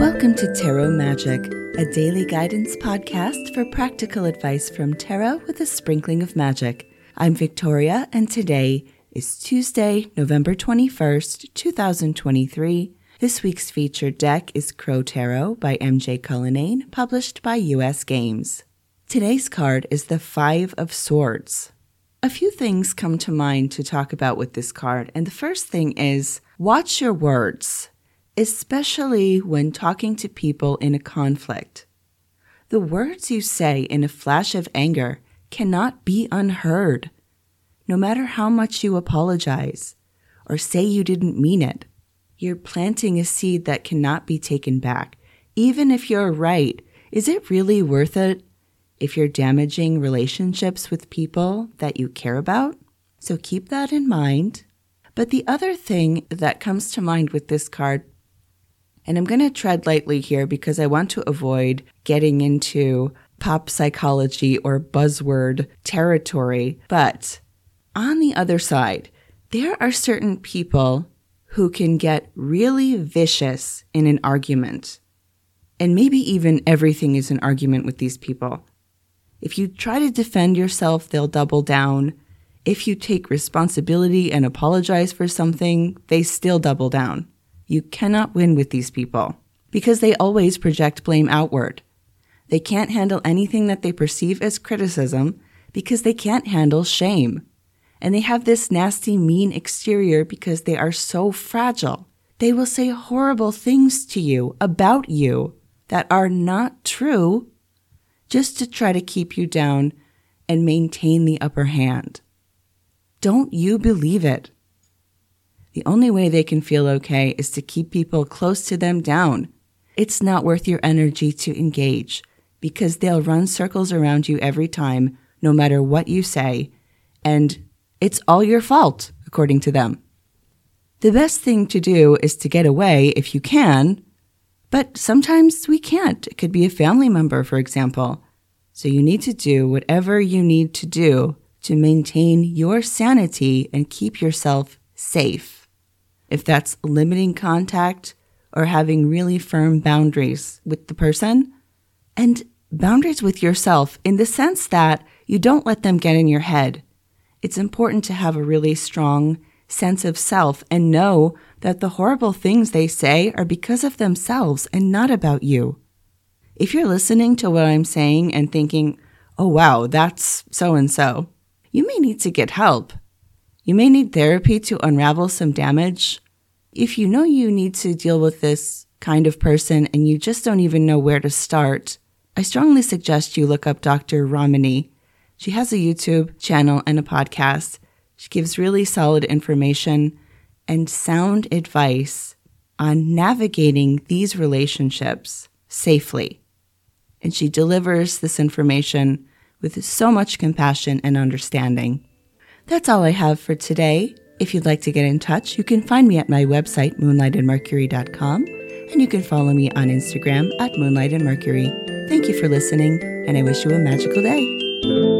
Welcome to Tarot Magic, a daily guidance podcast for practical advice from tarot with a sprinkling of magic. I'm Victoria, and today is Tuesday, November 21st, 2023. This week's featured deck is Crow Tarot by MJ Cullinane, published by US Games. Today's card is the Five of Swords. A few things come to mind to talk about with this card, and the first thing is watch your words especially when talking to people in a conflict. The words you say in a flash of anger cannot be unheard, no matter how much you apologize or say you didn't mean it. You're planting a seed that cannot be taken back. Even if you're right, is it really worth it if you're damaging relationships with people that you care about? So keep that in mind. But the other thing that comes to mind with this card and I'm going to tread lightly here because I want to avoid getting into pop psychology or buzzword territory. But on the other side, there are certain people who can get really vicious in an argument. And maybe even everything is an argument with these people. If you try to defend yourself, they'll double down. If you take responsibility and apologize for something, they still double down. You cannot win with these people because they always project blame outward. They can't handle anything that they perceive as criticism because they can't handle shame. And they have this nasty, mean exterior because they are so fragile. They will say horrible things to you about you that are not true just to try to keep you down and maintain the upper hand. Don't you believe it? The only way they can feel okay is to keep people close to them down. It's not worth your energy to engage because they'll run circles around you every time, no matter what you say, and it's all your fault, according to them. The best thing to do is to get away if you can, but sometimes we can't. It could be a family member, for example. So you need to do whatever you need to do to maintain your sanity and keep yourself safe if that's limiting contact or having really firm boundaries with the person and boundaries with yourself in the sense that you don't let them get in your head. It's important to have a really strong sense of self and know that the horrible things they say are because of themselves and not about you. If you're listening to what I'm saying and thinking, oh wow, that's so and so, you may need to get help. You may need therapy to unravel some damage. If you know you need to deal with this kind of person and you just don't even know where to start, I strongly suggest you look up Dr. Ramani. She has a YouTube channel and a podcast. She gives really solid information and sound advice on navigating these relationships safely. And she delivers this information with so much compassion and understanding. That's all I have for today. If you'd like to get in touch, you can find me at my website, moonlightandmercury.com, and you can follow me on Instagram at moonlightandmercury. Thank you for listening, and I wish you a magical day.